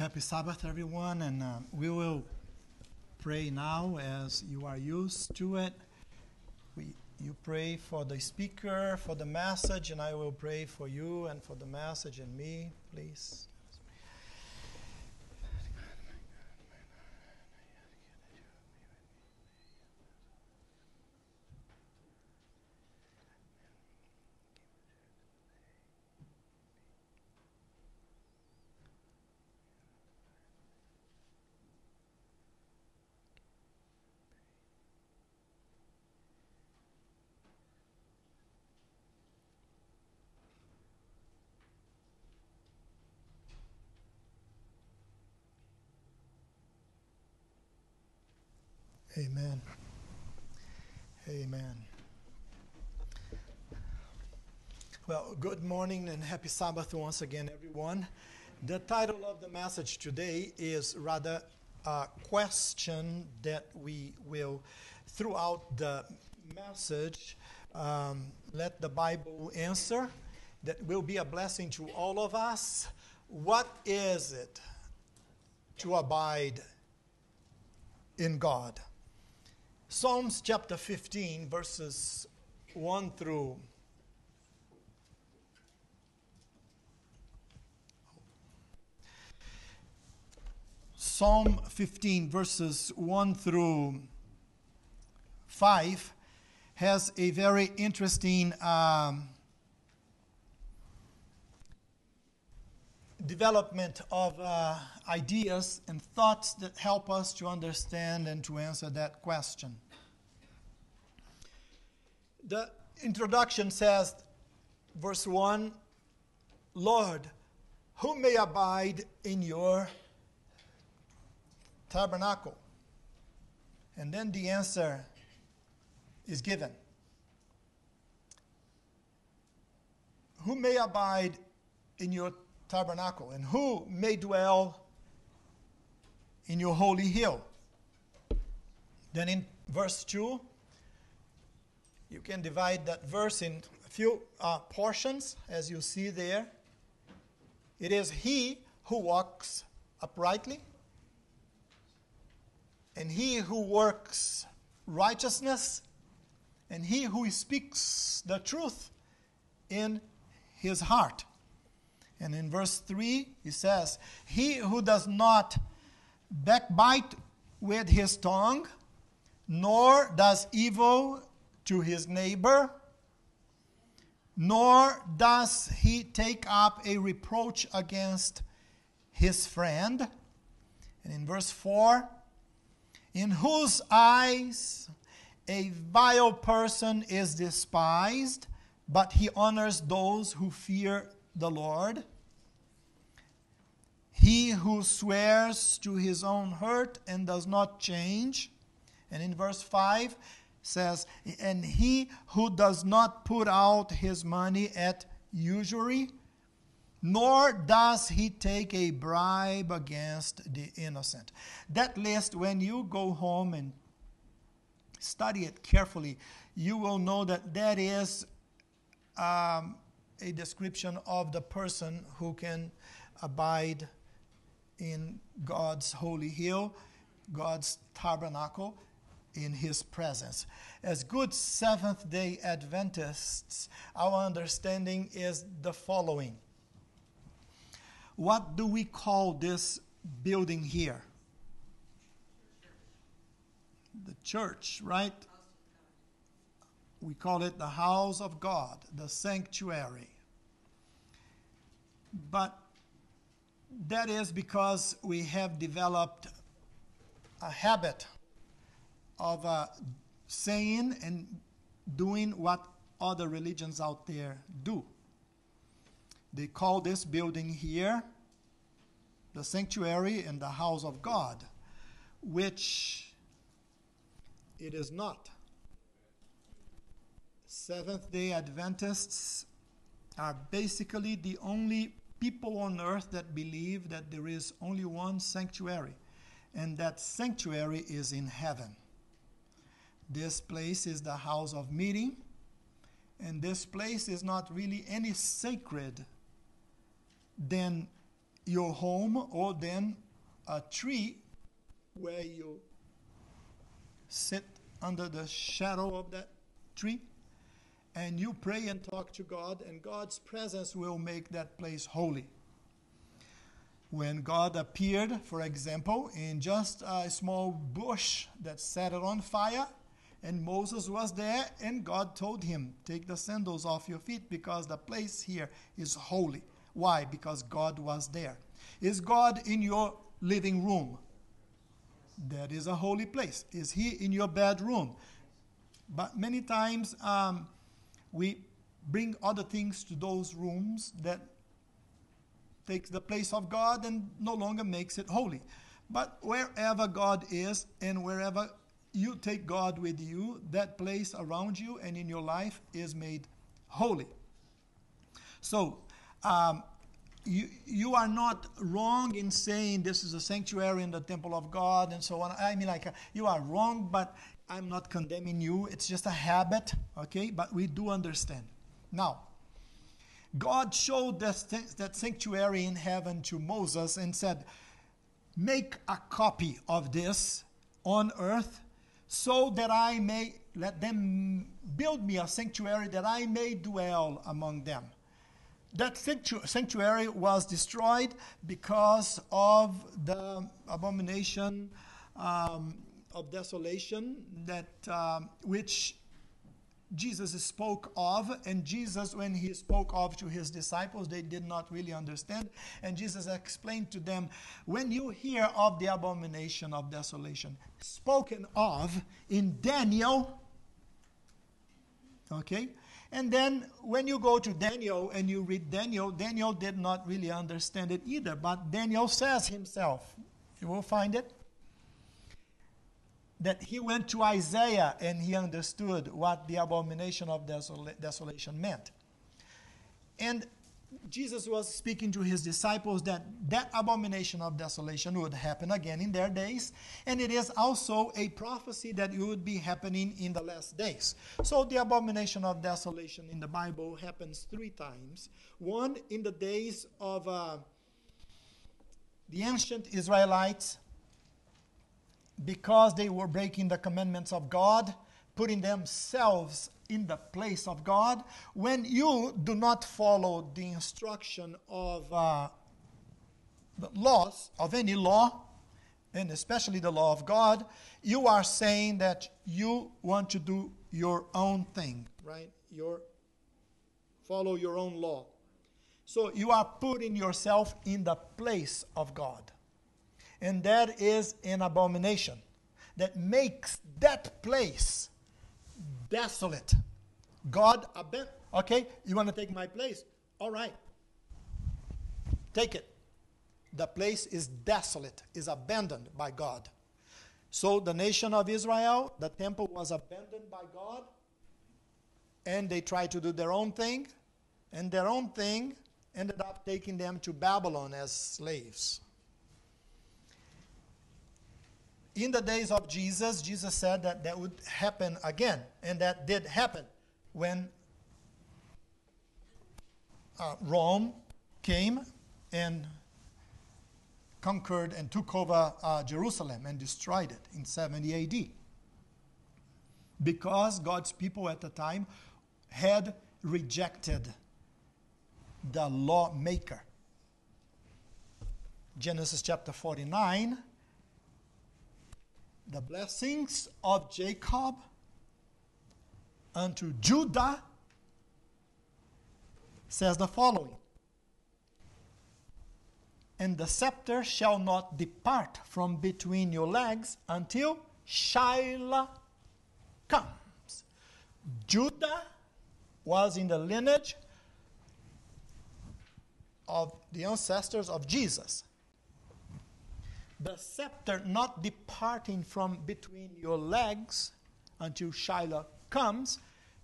Happy Sabbath, everyone, and uh, we will pray now as you are used to it. We, you pray for the speaker, for the message, and I will pray for you and for the message and me, please. Amen. Amen. Well, good morning and happy Sabbath once again, everyone. The title of the message today is rather a question that we will, throughout the message, um, let the Bible answer. That will be a blessing to all of us. What is it to abide in God? Psalms chapter 15, verses 1 through Psalm 15, verses 1 through 5, has a very interesting um, development of uh, ideas and thoughts that help us to understand and to answer that question. The introduction says, verse 1 Lord, who may abide in your tabernacle? And then the answer is given. Who may abide in your tabernacle? Tabernacle, and who may dwell in your holy hill? Then in verse 2, you can divide that verse in a few uh, portions, as you see there. It is he who walks uprightly, and he who works righteousness, and he who speaks the truth in his heart. And in verse 3, he says, He who does not backbite with his tongue, nor does evil to his neighbor, nor does he take up a reproach against his friend. And in verse 4, in whose eyes a vile person is despised, but he honors those who fear the Lord. He who swears to his own hurt and does not change. And in verse 5 says, And he who does not put out his money at usury, nor does he take a bribe against the innocent. That list, when you go home and study it carefully, you will know that that is um, a description of the person who can abide in God's holy hill, God's tabernacle, in his presence. As good Seventh day Adventists, our understanding is the following What do we call this building here? The church, right? We call it the house of God, the sanctuary. But that is because we have developed a habit of uh, saying and doing what other religions out there do. They call this building here the sanctuary and the house of God, which it is not. Seventh day Adventists are basically the only people on earth that believe that there is only one sanctuary, and that sanctuary is in heaven. This place is the house of meeting, and this place is not really any sacred than your home or than a tree where you sit under the shadow of that tree and you pray and talk to God, and God's presence will make that place holy. When God appeared, for example, in just a small bush that set it on fire, and Moses was there, and God told him, Take the sandals off your feet because the place here is holy. Why? Because God was there. Is God in your living room? That is a holy place. Is He in your bedroom? But many times um, we bring other things to those rooms that takes the place of God and no longer makes it holy. But wherever God is and wherever you take God with you, that place around you and in your life is made holy. So, um, you, you are not wrong in saying this is a sanctuary in the temple of God and so on. I mean, like, uh, you are wrong, but I'm not condemning you. It's just a habit, okay? But we do understand. Now, God showed that, that sanctuary in heaven to Moses and said, Make a copy of this on earth so that I may let them build me a sanctuary that I may dwell among them. That sanctuary was destroyed because of the abomination um, of desolation that um, which Jesus spoke of, and Jesus, when he spoke of to his disciples, they did not really understand. And Jesus explained to them, when you hear of the abomination of desolation spoken of in Daniel, okay, and then when you go to Daniel and you read Daniel, Daniel did not really understand it either, but Daniel says himself, you will find it, that he went to Isaiah and he understood what the abomination of desola- desolation meant. And Jesus was speaking to his disciples that that abomination of desolation would happen again in their days, and it is also a prophecy that it would be happening in the last days. So the abomination of desolation in the Bible happens three times. One in the days of uh, the ancient Israelites, because they were breaking the commandments of God, putting themselves in the place of God, when you do not follow the instruction of uh, the laws, of any law, and especially the law of God, you are saying that you want to do your own thing, right? Your follow your own law. So you are putting yourself in the place of God. And that is an abomination that makes that place desolate. God, okay, you want to take my place? All right. Take it. The place is desolate, is abandoned by God. So the nation of Israel, the temple was abandoned by God, and they tried to do their own thing, and their own thing ended up taking them to Babylon as slaves in the days of Jesus, Jesus said that that would happen again, and that did happen when uh, Rome came and conquered and took over uh, Jerusalem and destroyed it in 70 AD. Because God's people at the time had rejected the lawmaker. Genesis chapter 49 the blessings of Jacob unto Judah says the following And the scepter shall not depart from between your legs until Shiloh comes. Judah was in the lineage of the ancestors of Jesus the scepter not departing from between your legs until Shiloh comes.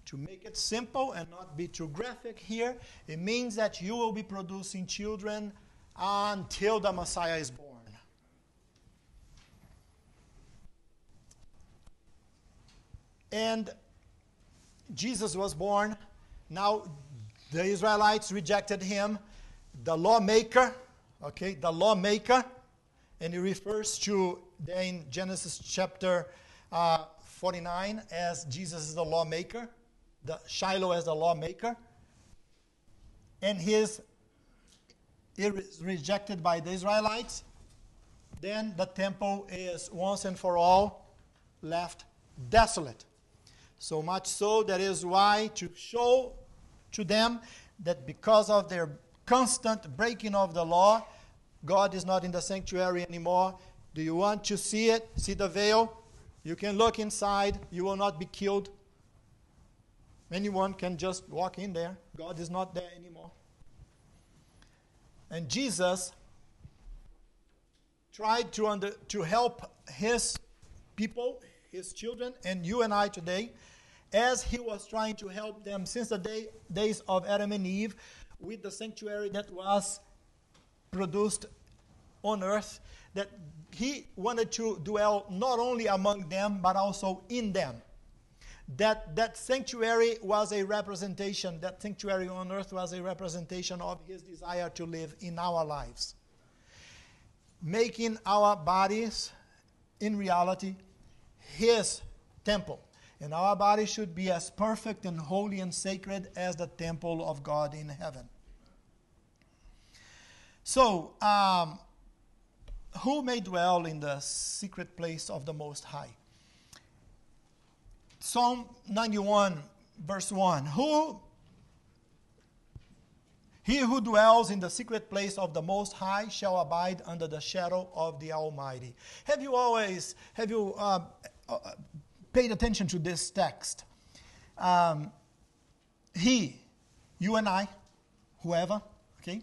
To make it simple and not be too graphic here, it means that you will be producing children until the Messiah is born. And Jesus was born. Now, the Israelites rejected him. The lawmaker, okay, the lawmaker, and he refers to in Genesis chapter uh, 49 as Jesus is the lawmaker, the Shiloh as the lawmaker, and he is, he is rejected by the Israelites. Then the temple is once and for all left desolate. So much so that is why to show to them that because of their constant breaking of the law, God is not in the sanctuary anymore. Do you want to see it? See the veil? You can look inside. You will not be killed. Anyone can just walk in there. God is not there anymore. And Jesus tried to, under, to help his people, his children, and you and I today, as he was trying to help them since the day, days of Adam and Eve with the sanctuary that was produced on earth, that he wanted to dwell not only among them, but also in them. That, that sanctuary was a representation, that sanctuary on earth was a representation of his desire to live in our lives. Making our bodies, in reality, his temple. And our body should be as perfect and holy and sacred as the temple of God in heaven. So, um, who may dwell in the secret place of the Most High? Psalm 91, verse 1. Who he who dwells in the secret place of the Most High shall abide under the shadow of the Almighty. Have you always, have you uh, uh, paid attention to this text? Um, he, you and I, whoever, okay,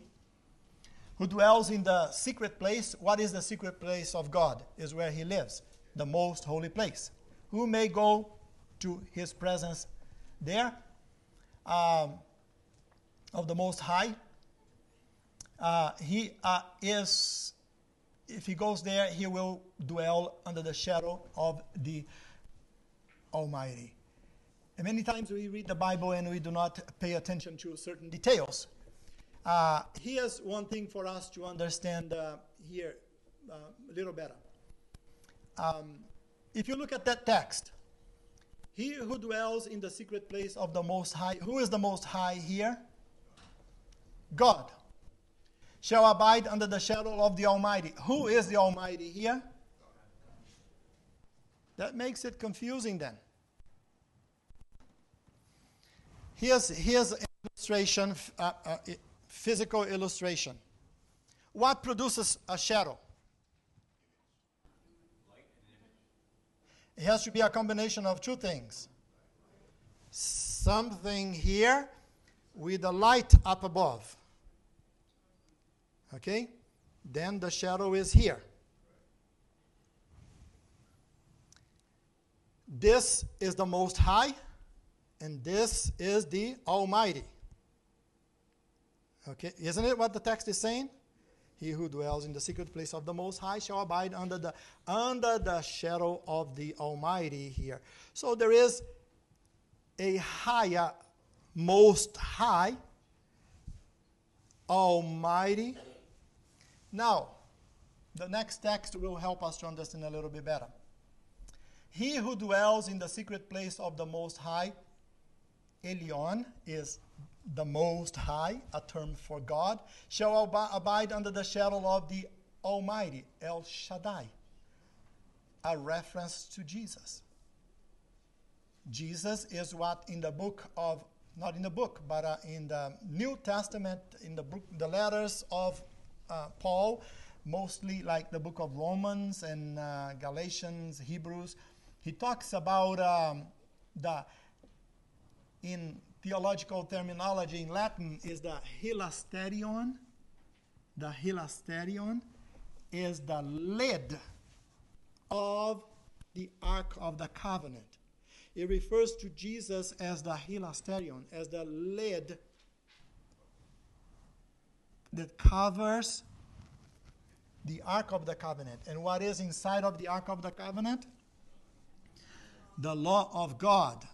who dwells in the secret place. What is the secret place of God? Is where he lives, the most holy place. Who may go to his presence there? Um, of the Most High. Uh, he uh, is, if he goes there, he will dwell under the shadow of the Almighty. And many times we read the Bible and we do not pay attention to certain details. Uh, here's one thing for us to understand uh, here uh, a little better. Um, if you look at that text, he who dwells in the secret place of the Most High, who is the Most High here? God shall abide under the shadow of the Almighty. Who is the Almighty here? That makes it confusing then. Here's, here's an illustration, uh, uh, physical illustration. What produces a shadow? It has to be a combination of two things. Something here with a light up above. Okay? Then the shadow is here. This is the Most High, and this is the Almighty. Okay, isn't it what the text is saying? He who dwells in the secret place of the Most High shall abide under the under the shadow of the Almighty here. So there is a higher, most high, Almighty, now, the next text will help us to understand a little bit better. He who dwells in the secret place of the Most High, Elion, is the Most High, a term for God, shall ab- abide under the shadow of the Almighty, El Shaddai, a reference to Jesus. Jesus is what in the book of, not in the book, but uh, in the New Testament, in the, book, the letters of uh, Paul, mostly like the book of Romans and uh, Galatians, Hebrews. He talks about um, the, in theological terminology in Latin, is the hilasterion. The hilasterion is the lid of the Ark of the Covenant. It refers to Jesus as the hilasterion, as the lid that covers the Ark of the Covenant. And what is inside of the Ark of the Covenant? The law of God.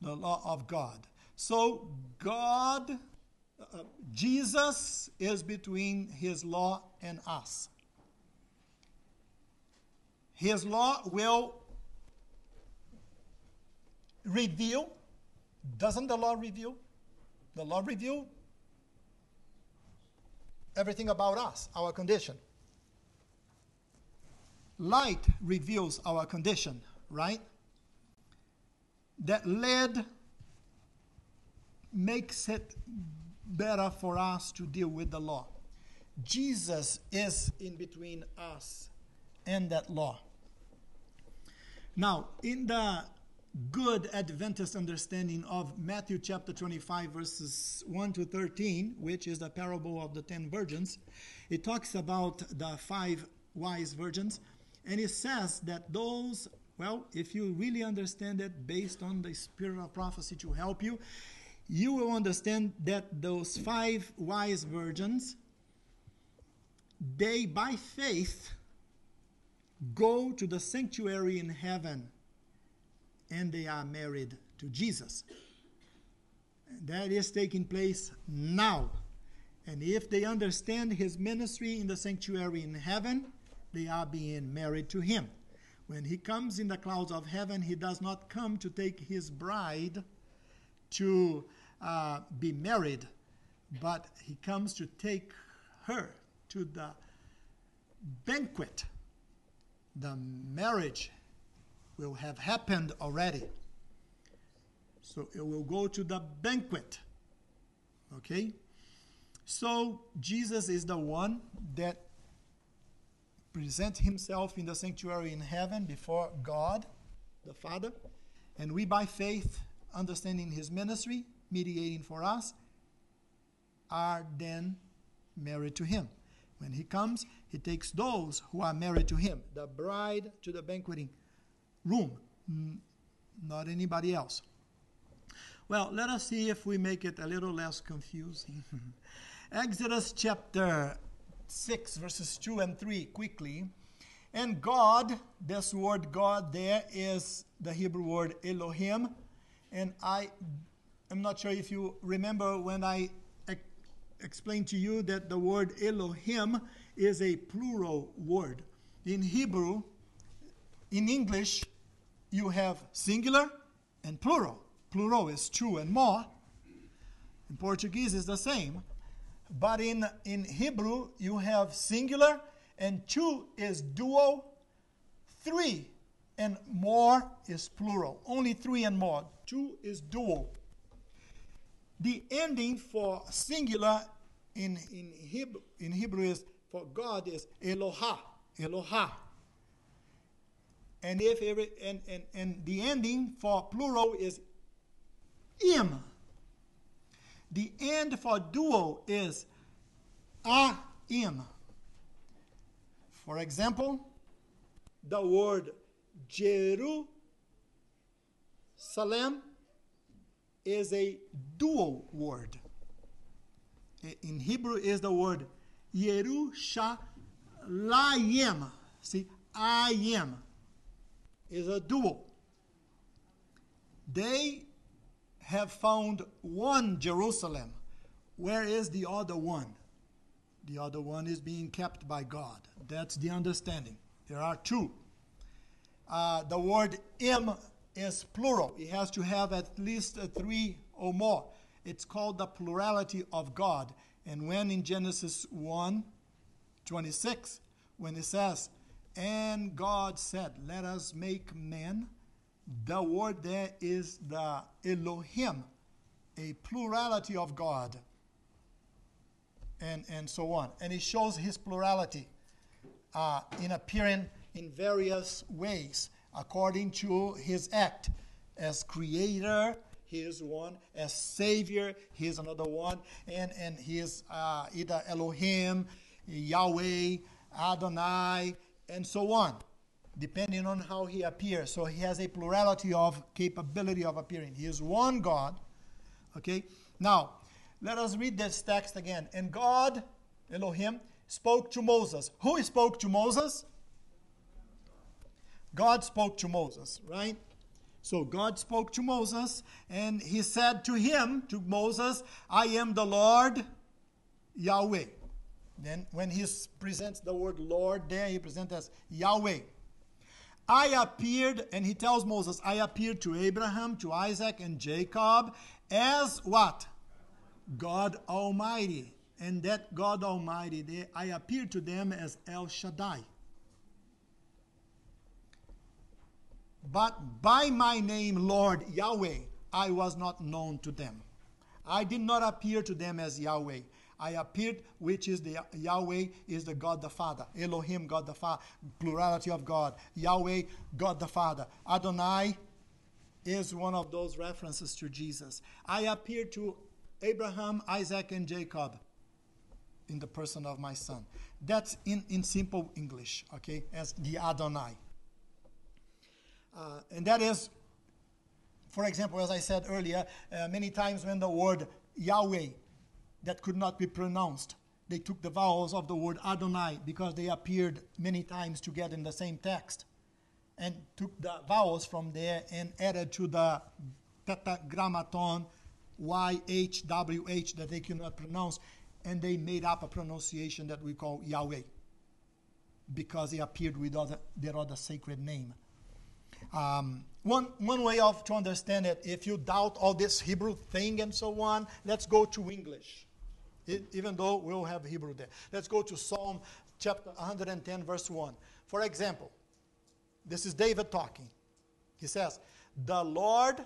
The law of God. So, God, uh, Jesus is between his law and us. His law will reveal. Doesn't the law reveal? The law reveal everything about us, our condition. Light reveals our condition, right? That lead makes it better for us to deal with the law. Jesus is in between us and that law. Now, in the good Adventist understanding of Matthew chapter 25, verses 1 to 13, which is the parable of the ten virgins, it talks about the five wise virgins, and it says that those, well, if you really understand it based on the spirit of prophecy to help you, you will understand that those five wise virgins, they by faith go to the sanctuary in heaven and they are married to Jesus. That is taking place now. And if they understand his ministry in the sanctuary in heaven, they are being married to him. When he comes in the clouds of heaven, he does not come to take his bride to uh, be married, but he comes to take her to the banquet. The marriage will have happened already. So it will go to the banquet. Okay? So Jesus is the one that presents himself in the sanctuary in heaven before God the Father. And we, by faith, understanding his ministry, mediating for us, are then married to him. When he comes, he takes those who are married to him, the bride to the banqueting room, not anybody else. Well, let us see if we make it a little less confusing. Exodus chapter 6, verses 2 and 3, quickly. And God, this word God there is the Hebrew word Elohim. And I am not sure if you remember when I ex- explained to you that the word Elohim is a plural word. In Hebrew, in English, you have singular and plural. Plural is two and more. In Portuguese is the same. But in, in Hebrew, you have singular and two is dual, three and more is plural. Only three and more. Two is dual. The ending for singular in, in, Hebrew, in Hebrew is for God is Eloha. Eloha. And if every and, and, and the ending for plural is im. The end for dual is a-im. For example, the word Jerusalem is a dual word. In Hebrew is the word Yerushalayim. See, I am is a dual. They have found one Jerusalem. Where is the other one? The other one is being kept by God. That's the understanding. There are two. Uh, the word im is plural. It has to have at least three or more. It's called the plurality of God. And when in Genesis 1 26, when it says, and God said, Let us make man. The word there is the Elohim, a plurality of God, and, and so on. And it shows his plurality uh, in appearing in various ways according to his act. As creator, he is one. As savior, he is another one. And, and he is uh, either Elohim, Yahweh, Adonai, and so on, depending on how he appears. So he has a plurality of capability of appearing. He is one God. Okay? Now, let us read this text again. And God, Elohim, spoke to Moses. Who spoke to Moses? God spoke to Moses, right? So God spoke to Moses, and he said to him, to Moses, I am the Lord Yahweh. Then, when he presents the word Lord there, he presents as Yahweh. I appeared, and he tells Moses, I appeared to Abraham, to Isaac, and Jacob as what? God Almighty. And that God Almighty, they, I appeared to them as El Shaddai. But by my name, Lord Yahweh, I was not known to them. I did not appear to them as Yahweh. I appeared, which is the Yahweh is the God the Father. Elohim, God the Father, plurality of God. Yahweh, God the Father. Adonai is one of those references to Jesus. I appeared to Abraham, Isaac, and Jacob in the person of my son. That's in, in simple English, okay, as the Adonai. Uh, and that is, for example, as I said earlier, uh, many times when the word Yahweh that could not be pronounced. They took the vowels of the word Adonai because they appeared many times together in the same text and took the vowels from there and added to the tetragrammaton YHWH that they could not pronounce and they made up a pronunciation that we call Yahweh because they appeared with other, their other sacred name. Um, one, one way of to understand it, if you doubt all this Hebrew thing and so on, let's go to English even though we'll have Hebrew there. Let's go to Psalm chapter 110, verse 1. For example, this is David talking. He says, The Lord,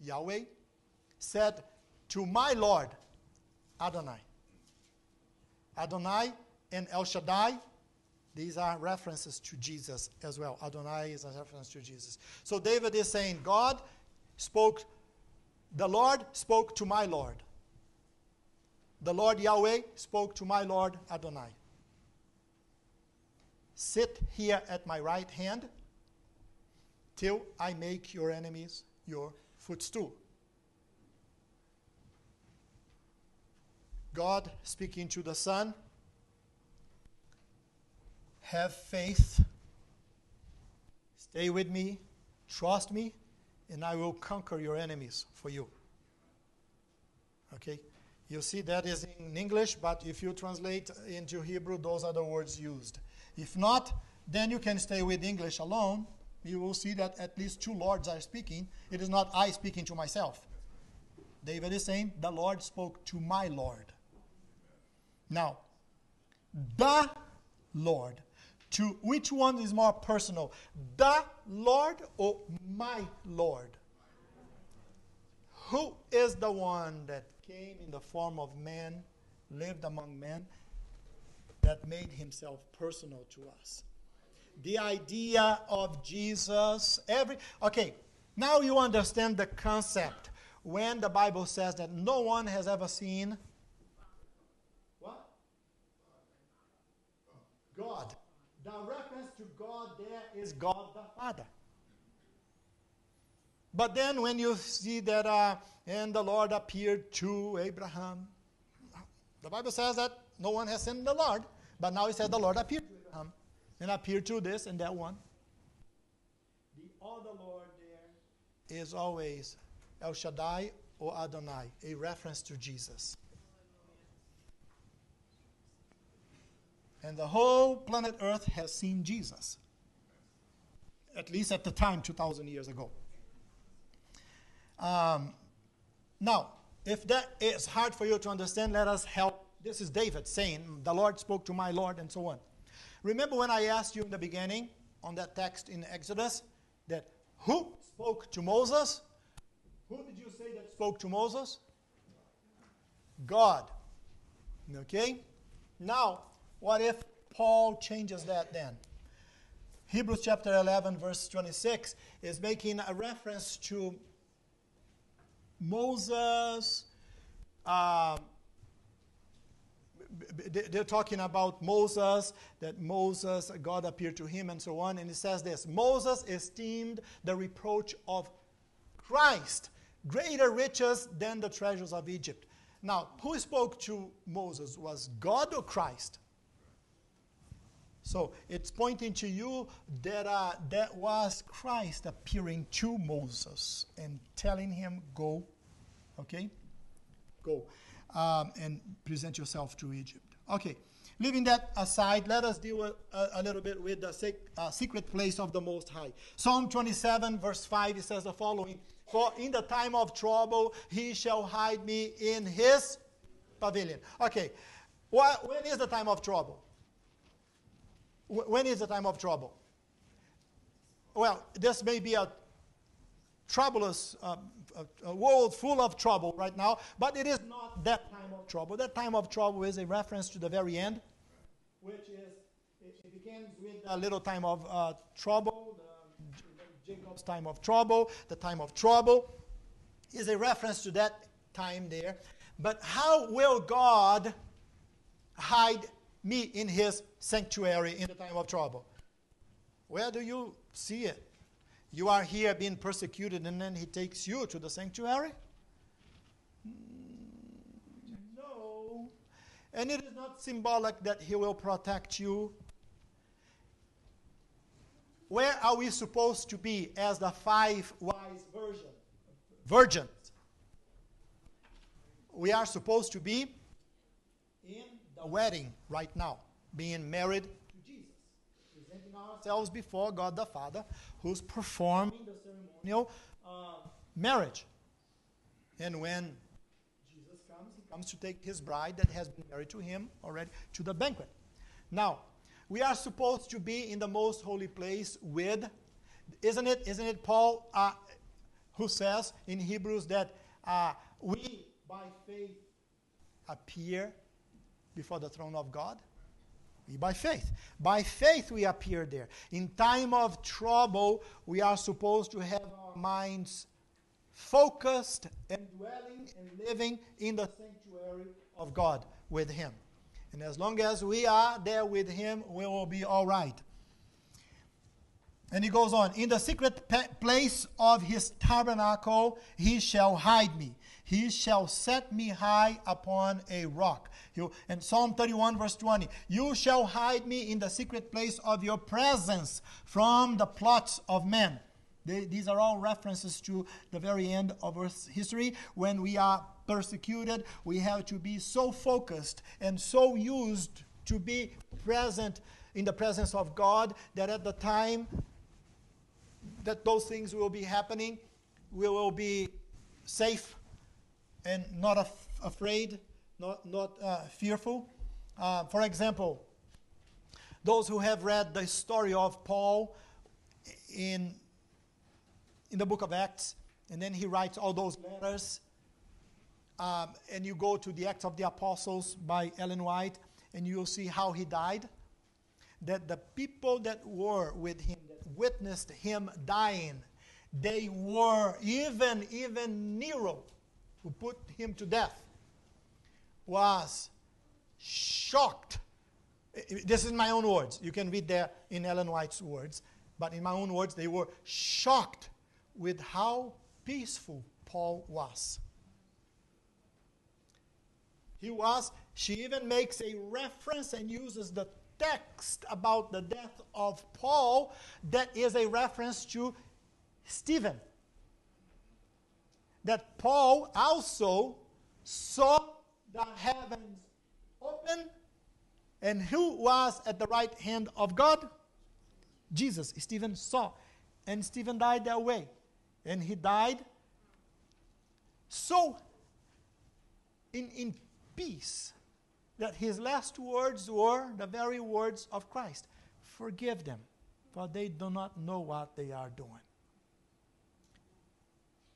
Yahweh, said to my Lord, Adonai. Adonai and El Shaddai, these are references to Jesus as well. Adonai is a reference to Jesus. So David is saying, God spoke, the Lord spoke to my Lord the Lord Yahweh spoke to my Lord Adonai Sit here at my right hand till I make your enemies your footstool. God speaking to the Son, have faith, stay with me, trust me, and I will conquer your enemies for you. Okay? You see, that is in English, but if you translate into Hebrew, those are the words used. If not, then you can stay with English alone. You will see that at least two lords are speaking. It is not I speaking to myself. David is saying, The Lord spoke to my Lord. Now, the Lord. To which one is more personal? The Lord or my Lord? Who is the one that came in the form of man, lived among men, that made himself personal to us. The idea of Jesus, every okay, now you understand the concept when the Bible says that no one has ever seen what? God. The reference to God there is God the Father. But then when you see that, uh, and the Lord appeared to Abraham, the Bible says that no one has seen the Lord, but now it says the Lord appeared to Abraham and appeared to this and that one. The other Lord there is always El Shaddai or Adonai, a reference to Jesus. And the whole planet Earth has seen Jesus, at least at the time, 2,000 years ago. Um, now, if that is hard for you to understand, let us help. This is David saying, The Lord spoke to my Lord, and so on. Remember when I asked you in the beginning on that text in Exodus that who spoke to Moses? Who did you say that spoke to Moses? God. Okay? Now, what if Paul changes that then? Hebrews chapter 11, verse 26 is making a reference to Moses, uh, they're talking about Moses, that Moses, God appeared to him, and so on. And it says this Moses esteemed the reproach of Christ greater riches than the treasures of Egypt. Now, who spoke to Moses? Was God or Christ? So it's pointing to you that uh, that was Christ appearing to Moses and telling him, "Go, okay, go, um, and present yourself to Egypt." Okay, leaving that aside, let us deal with, uh, a little bit with the sec- uh, secret place of the Most High. Psalm 27, verse 5, it says the following: "For in the time of trouble, He shall hide me in His pavilion." Okay, what, when is the time of trouble? When is the time of trouble? Well, this may be a troublous uh, a, world full of trouble right now, but it is not that time of trouble. That time of trouble is a reference to the very end, which is it, begins with a little time of uh, trouble, Jacob's time of trouble. The time of trouble is a reference to that time there. But how will God hide me in his sanctuary in the time of trouble. Where do you see it? You are here being persecuted, and then he takes you to the sanctuary? No. And it is not symbolic that he will protect you. Where are we supposed to be as the five wise virgin, virgins? We are supposed to be a wedding right now, being married to Jesus, presenting ourselves before God the Father, who's performing the ceremonial uh, marriage. And when Jesus comes, he comes to take his bride that has been married to him already to the banquet. Now, we are supposed to be in the most holy place with, isn't it? Isn't it Paul uh, who says in Hebrews that uh, we by faith appear before the throne of God? We by faith. By faith we appear there. In time of trouble, we are supposed to have our minds focused and dwelling and living in the sanctuary of God with Him. And as long as we are there with Him, we will be all right. And he goes on, in the secret place of his tabernacle, he shall hide me. He shall set me high upon a rock. You, and Psalm 31, verse 20 You shall hide me in the secret place of your presence from the plots of men. They, these are all references to the very end of Earth's history. When we are persecuted, we have to be so focused and so used to be present in the presence of God that at the time that those things will be happening, we will be safe and not af- afraid not, not uh, fearful. Uh, for example, those who have read the story of Paul in, in the book of Acts, and then he writes all those letters, um, and you go to the Acts of the Apostles by Ellen White, and you'll see how he died. That the people that were with him, that witnessed him dying, they were even even Nero, who put him to death was shocked. This is my own words. You can read there in Ellen White's words. But in my own words, they were shocked with how peaceful Paul was. He was, she even makes a reference and uses the text about the death of Paul that is a reference to Stephen. That Paul also saw the heavens open. And who was at the right hand of God? Jesus. Stephen saw. And Stephen died that way. And he died so in, in peace that his last words were the very words of Christ Forgive them, for they do not know what they are doing.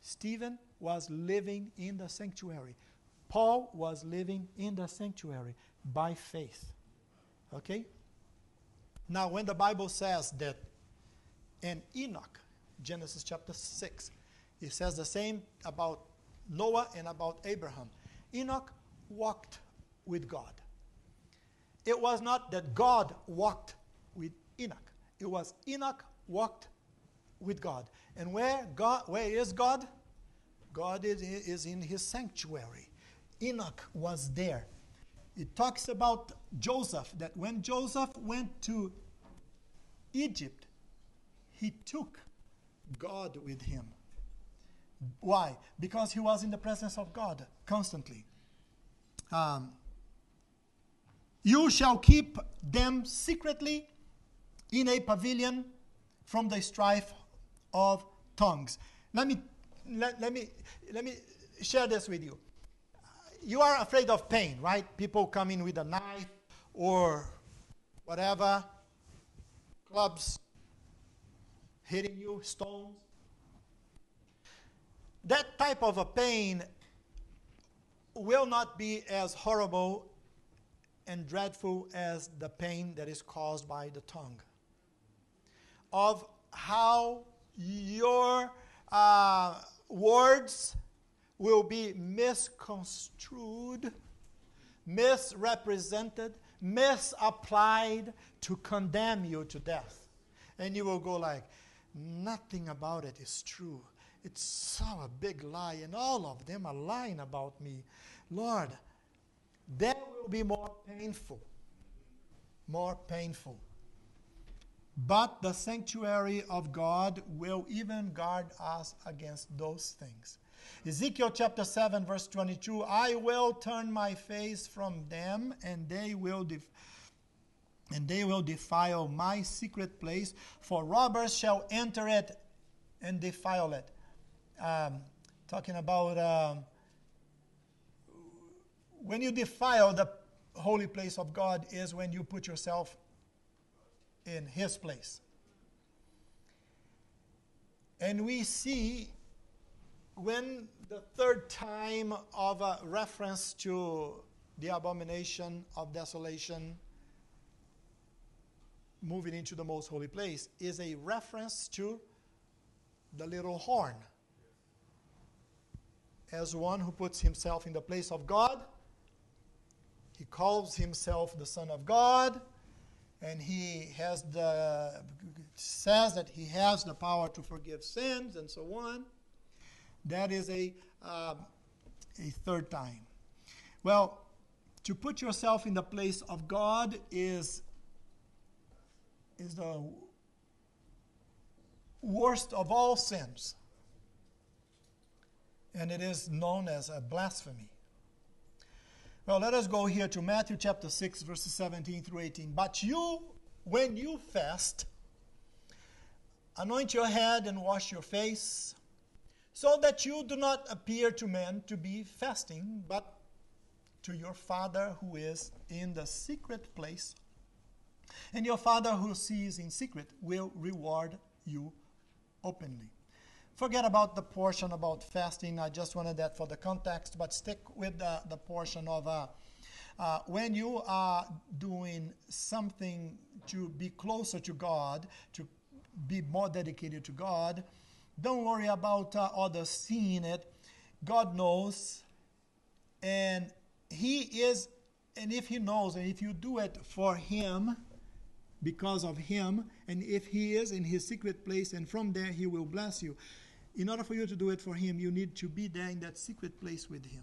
Stephen was living in the sanctuary. Paul was living in the sanctuary by faith. Okay? Now, when the Bible says that in Enoch, Genesis chapter 6, it says the same about Noah and about Abraham. Enoch walked with God. It was not that God walked with Enoch. It was Enoch walked with God. And where God where is God? God is, is in his sanctuary. Enoch was there. it talks about Joseph, that when Joseph went to Egypt, he took God with him. Why? Because he was in the presence of God constantly. Um, you shall keep them secretly in a pavilion from the strife of tongues. Let me, let, let, me, let me share this with you. You are afraid of pain, right? People come in with a knife or whatever, clubs hitting you, stones. That type of a pain will not be as horrible and dreadful as the pain that is caused by the tongue. Of how your uh, words will be misconstrued, misrepresented, misapplied to condemn you to death. And you will go like, nothing about it is true. It's so a big lie, and all of them are lying about me. Lord, that will be more painful. More painful. But the sanctuary of God will even guard us against those things. Ezekiel chapter 7, verse 22 I will turn my face from them, and they will. Def- and they will defile my secret place, for robbers shall enter it and defile it. Um, talking about um, when you defile the holy place of God, is when you put yourself in His place. And we see when the third time of a reference to the abomination of desolation moving into the most holy place is a reference to the little horn as one who puts himself in the place of God. He calls himself the Son of God, and he has the says that he has the power to forgive sins and so on. That is a um, a third time. Well, to put yourself in the place of God is is the worst of all sins. And it is known as a blasphemy. Well, let us go here to Matthew chapter 6, verses 17 through 18. But you, when you fast, anoint your head and wash your face, so that you do not appear to men to be fasting, but to your Father who is in the secret place and your Father who sees in secret will reward you openly. Forget about the portion about fasting. I just wanted that for the context, but stick with the, the portion of uh, uh, when you are doing something to be closer to God, to be more dedicated to God, don't worry about uh, others seeing it. God knows, and He is, and if He knows, and if you do it for Him, because of him, and if he is in his secret place, and from there he will bless you. In order for you to do it for him, you need to be there in that secret place with him.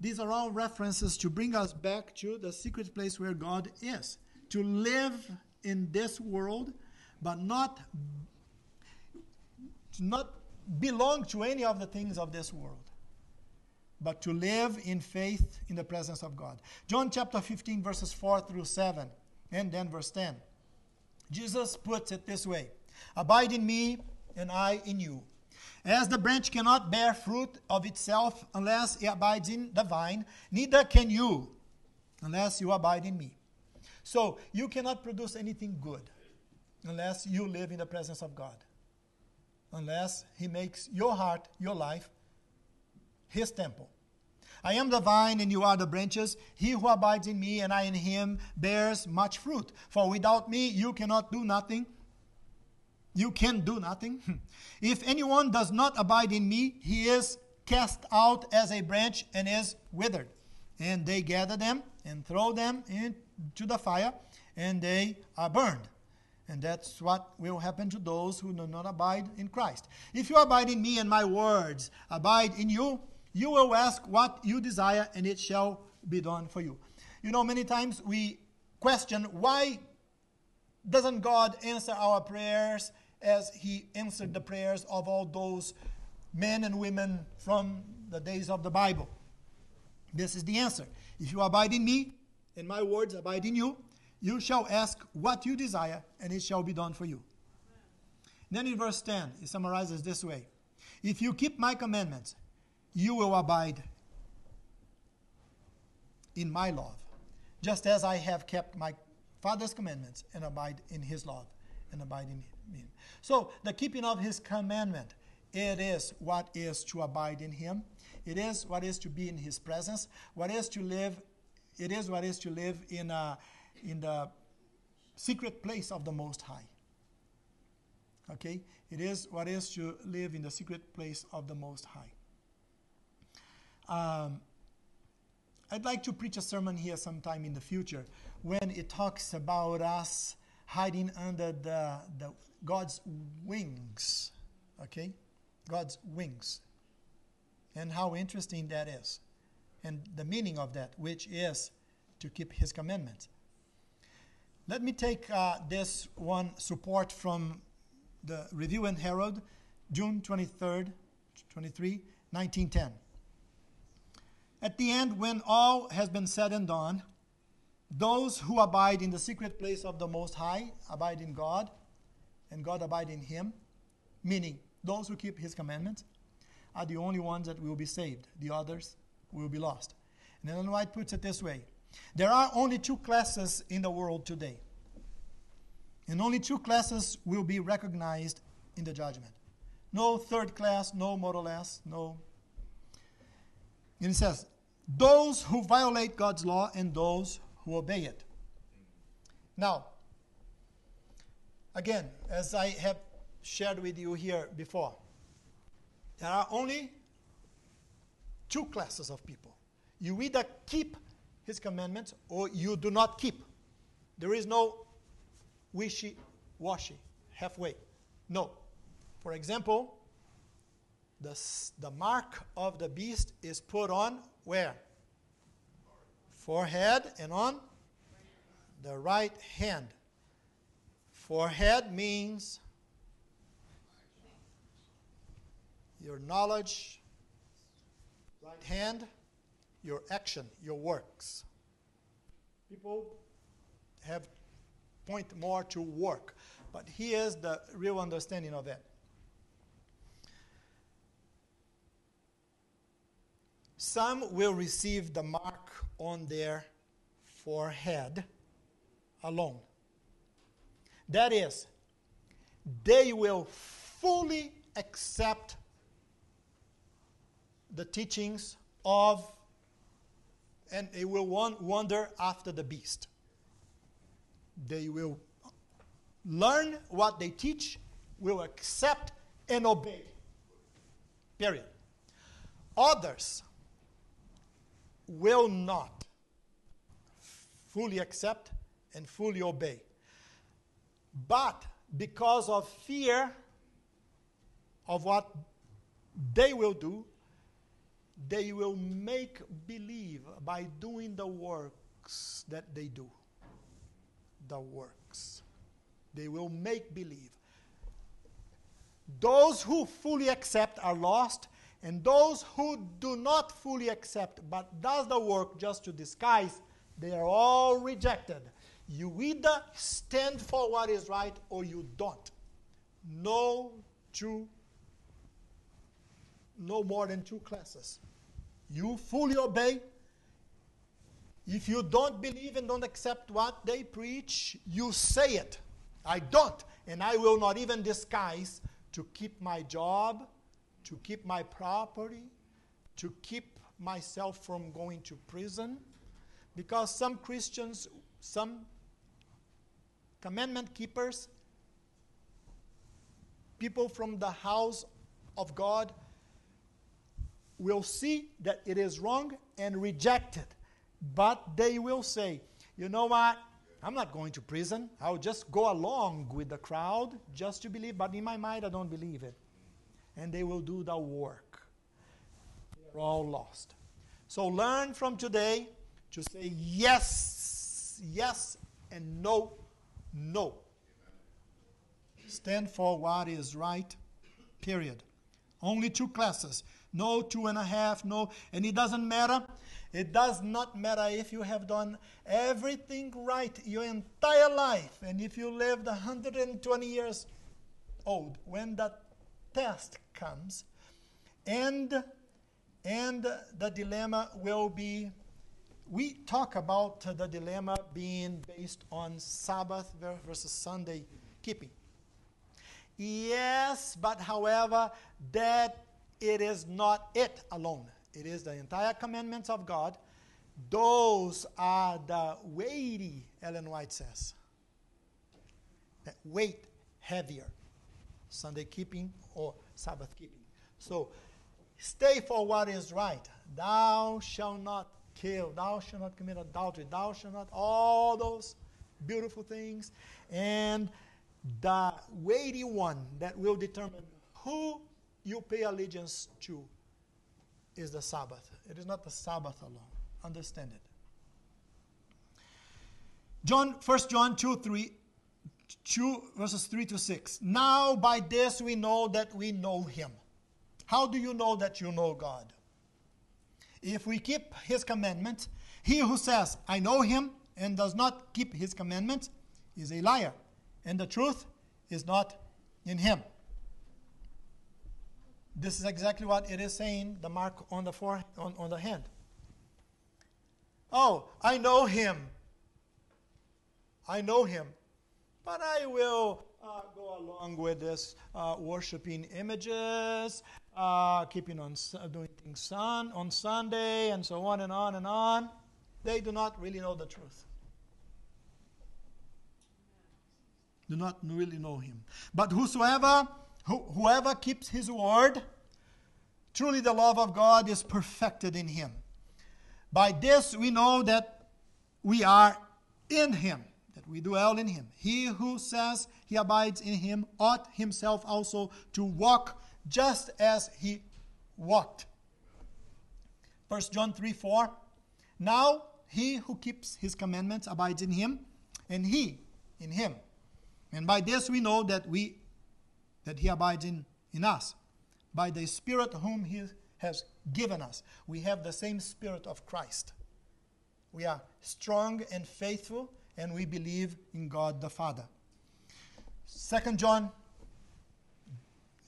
These are all references to bring us back to the secret place where God is. To live in this world, but not, not belong to any of the things of this world but to live in faith in the presence of God. John chapter 15, verses 4 through 7, and then verse 10. Jesus puts it this way Abide in me, and I in you. As the branch cannot bear fruit of itself unless it abides in the vine, neither can you unless you abide in me. So you cannot produce anything good unless you live in the presence of God. Unless He makes your heart, your life, His temple. I am the vine, and you are the branches. He who abides in me, and I in him, bears much fruit. For without me, you cannot do nothing. You can do nothing. Hmm. if anyone does not abide in me, he is cast out as a branch and is withered. And they gather them and throw them into the fire, and they are burned. And that's what will happen to those who do not abide in Christ. If you abide in me and my words abide in you, you will ask what you desire, and it shall be done for you. You know, many times we question why doesn't God answer our prayers as He answered the prayers of all those men and women from the days of the Bible? This is the answer. If you abide in me, and my words abide in you, you shall ask what you desire, and it shall be done for you. Then in verse 10, it summarizes this way If you keep my commandments, you will abide in my love, just as I have kept my Father's commandments and abide in his love and abide in him. So, the keeping of his commandment, it is what is to abide in him. It is what is to be in his presence. What is to live, it is what is to live in, a, in the secret place of the Most High. Okay? It is what is to live in the secret place of the Most High. Um, I'd like to preach a sermon here sometime in the future when it talks about us hiding under the, the God's wings. Okay? God's wings. And how interesting that is. And the meaning of that, which is to keep his commandments. Let me take uh, this one support from the Review and Herald, June 23rd, 23, 1910. At the end, when all has been said and done, those who abide in the secret place of the Most High abide in God, and God abide in him, meaning those who keep his commandments are the only ones that will be saved. The others will be lost. And Ellen White puts it this way There are only two classes in the world today and only two classes will be recognized in the judgment. No third class, no more or less, no. And it says, those who violate God's law and those who obey it. Now, again, as I have shared with you here before, there are only two classes of people. You either keep his commandments or you do not keep. There is no wishy washy, halfway. No. For example, the, the mark of the beast is put on where? Forehead and on the right hand. Forehead means your knowledge, right hand, your action, your works. People have point more to work. But here's the real understanding of it. Some will receive the mark on their forehead alone. That is, they will fully accept the teachings of, and they will wander after the beast. They will learn what they teach, will accept and obey. Period. Others will not fully accept and fully obey. But because of fear of what they will do, they will make believe by doing the works that they do the works. They will make believe. Those who fully accept are lost, and those who do not fully accept but does the work just to disguise, they are all rejected. You either stand for what is right or you don't. No two, no more than two classes. You fully obey if you don't believe and don't accept what they preach, you say it. I don't. And I will not even disguise to keep my job, to keep my property, to keep myself from going to prison. Because some Christians, some commandment keepers, people from the house of God will see that it is wrong and reject it. But they will say, you know what? I'm not going to prison. I'll just go along with the crowd just to believe, but in my mind, I don't believe it. And they will do the work. They're all lost. So learn from today to say yes, yes, and no, no. Stand for what is right, period. Only two classes. No, two and a half, no. And it doesn't matter. It does not matter if you have done everything right your entire life and if you lived 120 years old. When that test comes, and and the dilemma will be we talk about the dilemma being based on Sabbath versus Sunday keeping. Yes, but however, that it is not it alone. It is the entire commandments of God. Those are the weighty, Ellen White says. That weight heavier. Sunday keeping or Sabbath keeping. So stay for what is right. Thou shalt not kill. Thou shalt not commit adultery. Thou shalt not, all those beautiful things. And the weighty one that will determine who you pay allegiance to is the Sabbath. It is not the Sabbath alone. Understand it. John, 1 John 2, 3, 2 verses 3 to 6. Now by this we know that we know him. How do you know that you know God? If we keep his commandments, he who says, I know him, and does not keep his commandments, is a liar, and the truth is not in him. This is exactly what it is saying, the mark on the forehead, on, on the hand. Oh, I know him. I know him. But I will uh, go along with this uh, worshiping images, uh, keeping on doing things sun, on Sunday, and so on and on and on. They do not really know the truth. Do not really know him. But whosoever who, whoever keeps his word, truly the love of God is perfected in him. By this we know that we are in him, we dwell in him. He who says he abides in him ought himself also to walk just as he walked. 1 John 3 4. Now he who keeps his commandments abides in him, and he in him. And by this we know that we that he abides in, in us. By the Spirit whom he has given us. We have the same Spirit of Christ. We are strong and faithful, and we believe in God the Father. Second John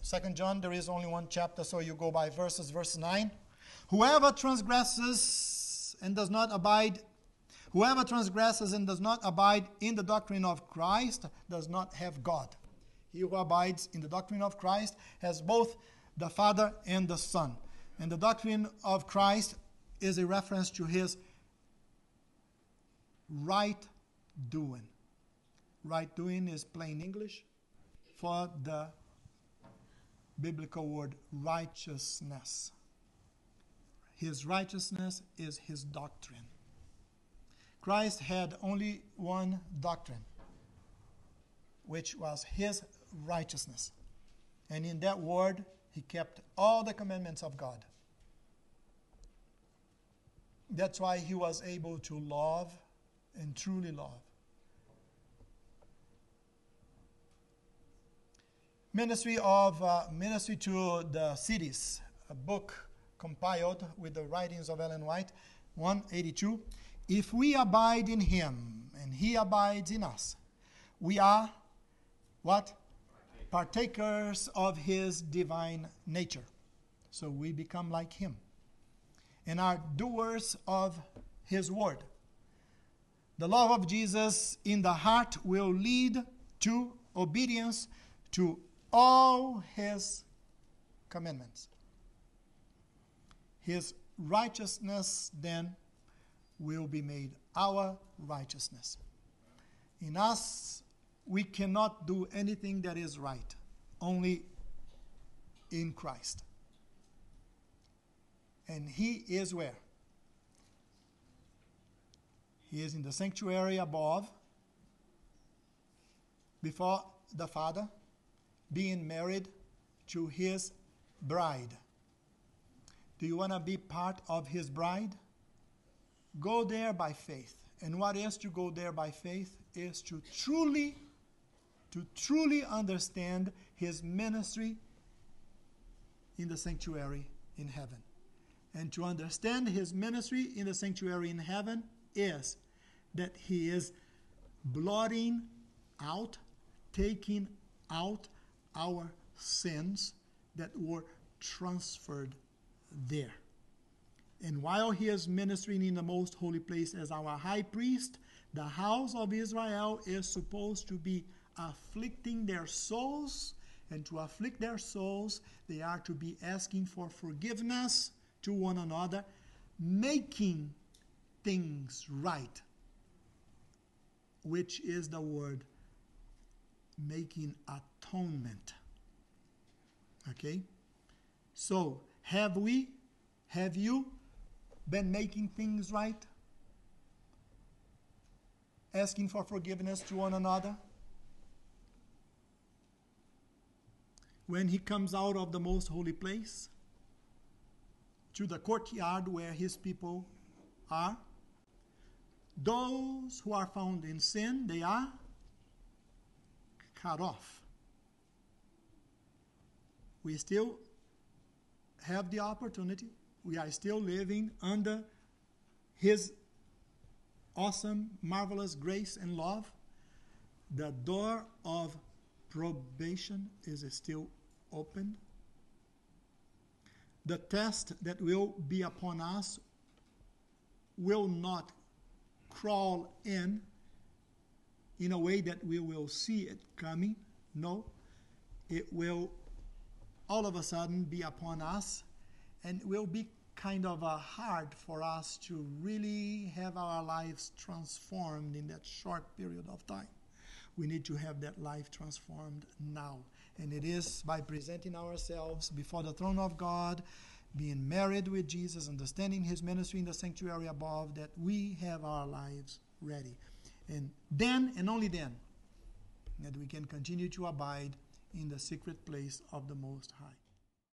Second John, there is only one chapter, so you go by verses. Verse 9. Whoever transgresses and does not abide, whoever transgresses and does not abide in the doctrine of Christ does not have God. He who abides in the doctrine of Christ has both the Father and the Son. And the doctrine of Christ is a reference to his right doing. Right doing is plain English for the biblical word righteousness. His righteousness is his doctrine. Christ had only one doctrine, which was his righteousness. And in that word, he kept all the commandments of God. That's why he was able to love and truly love. Ministry of uh, Ministry to the Cities, a book compiled with the writings of Ellen White, 182. If we abide in him and he abides in us, we are what? Partakers of his divine nature. So we become like him and are doers of his word. The love of Jesus in the heart will lead to obedience to all his commandments. His righteousness then will be made our righteousness. In us, we cannot do anything that is right, only in Christ. And He is where? He is in the sanctuary above, before the Father being married to his bride. Do you want to be part of his bride? go there by faith. And what is to go there by faith is to truly to truly understand his ministry in the sanctuary in heaven. And to understand his ministry in the sanctuary in heaven is that he is blotting out, taking out our sins that were transferred there. And while he is ministering in the most holy place as our high priest, the house of Israel is supposed to be afflicting their souls. And to afflict their souls, they are to be asking for forgiveness to one another, making things right, which is the word making atonement. Okay? So, have we, have you been making things right? Asking for forgiveness to one another? When he comes out of the most holy place to the courtyard where his people are, those who are found in sin, they are cut off. We still have the opportunity. We are still living under His awesome, marvelous grace and love. The door of probation is still open. The test that will be upon us will not crawl in in a way that we will see it coming. No, it will all of a sudden be upon us and will be kind of uh, hard for us to really have our lives transformed in that short period of time. We need to have that life transformed now. And it is by presenting ourselves before the throne of God, being married with Jesus, understanding his ministry in the sanctuary above, that we have our lives ready. And then, and only then, that we can continue to abide in the secret place of the Most High.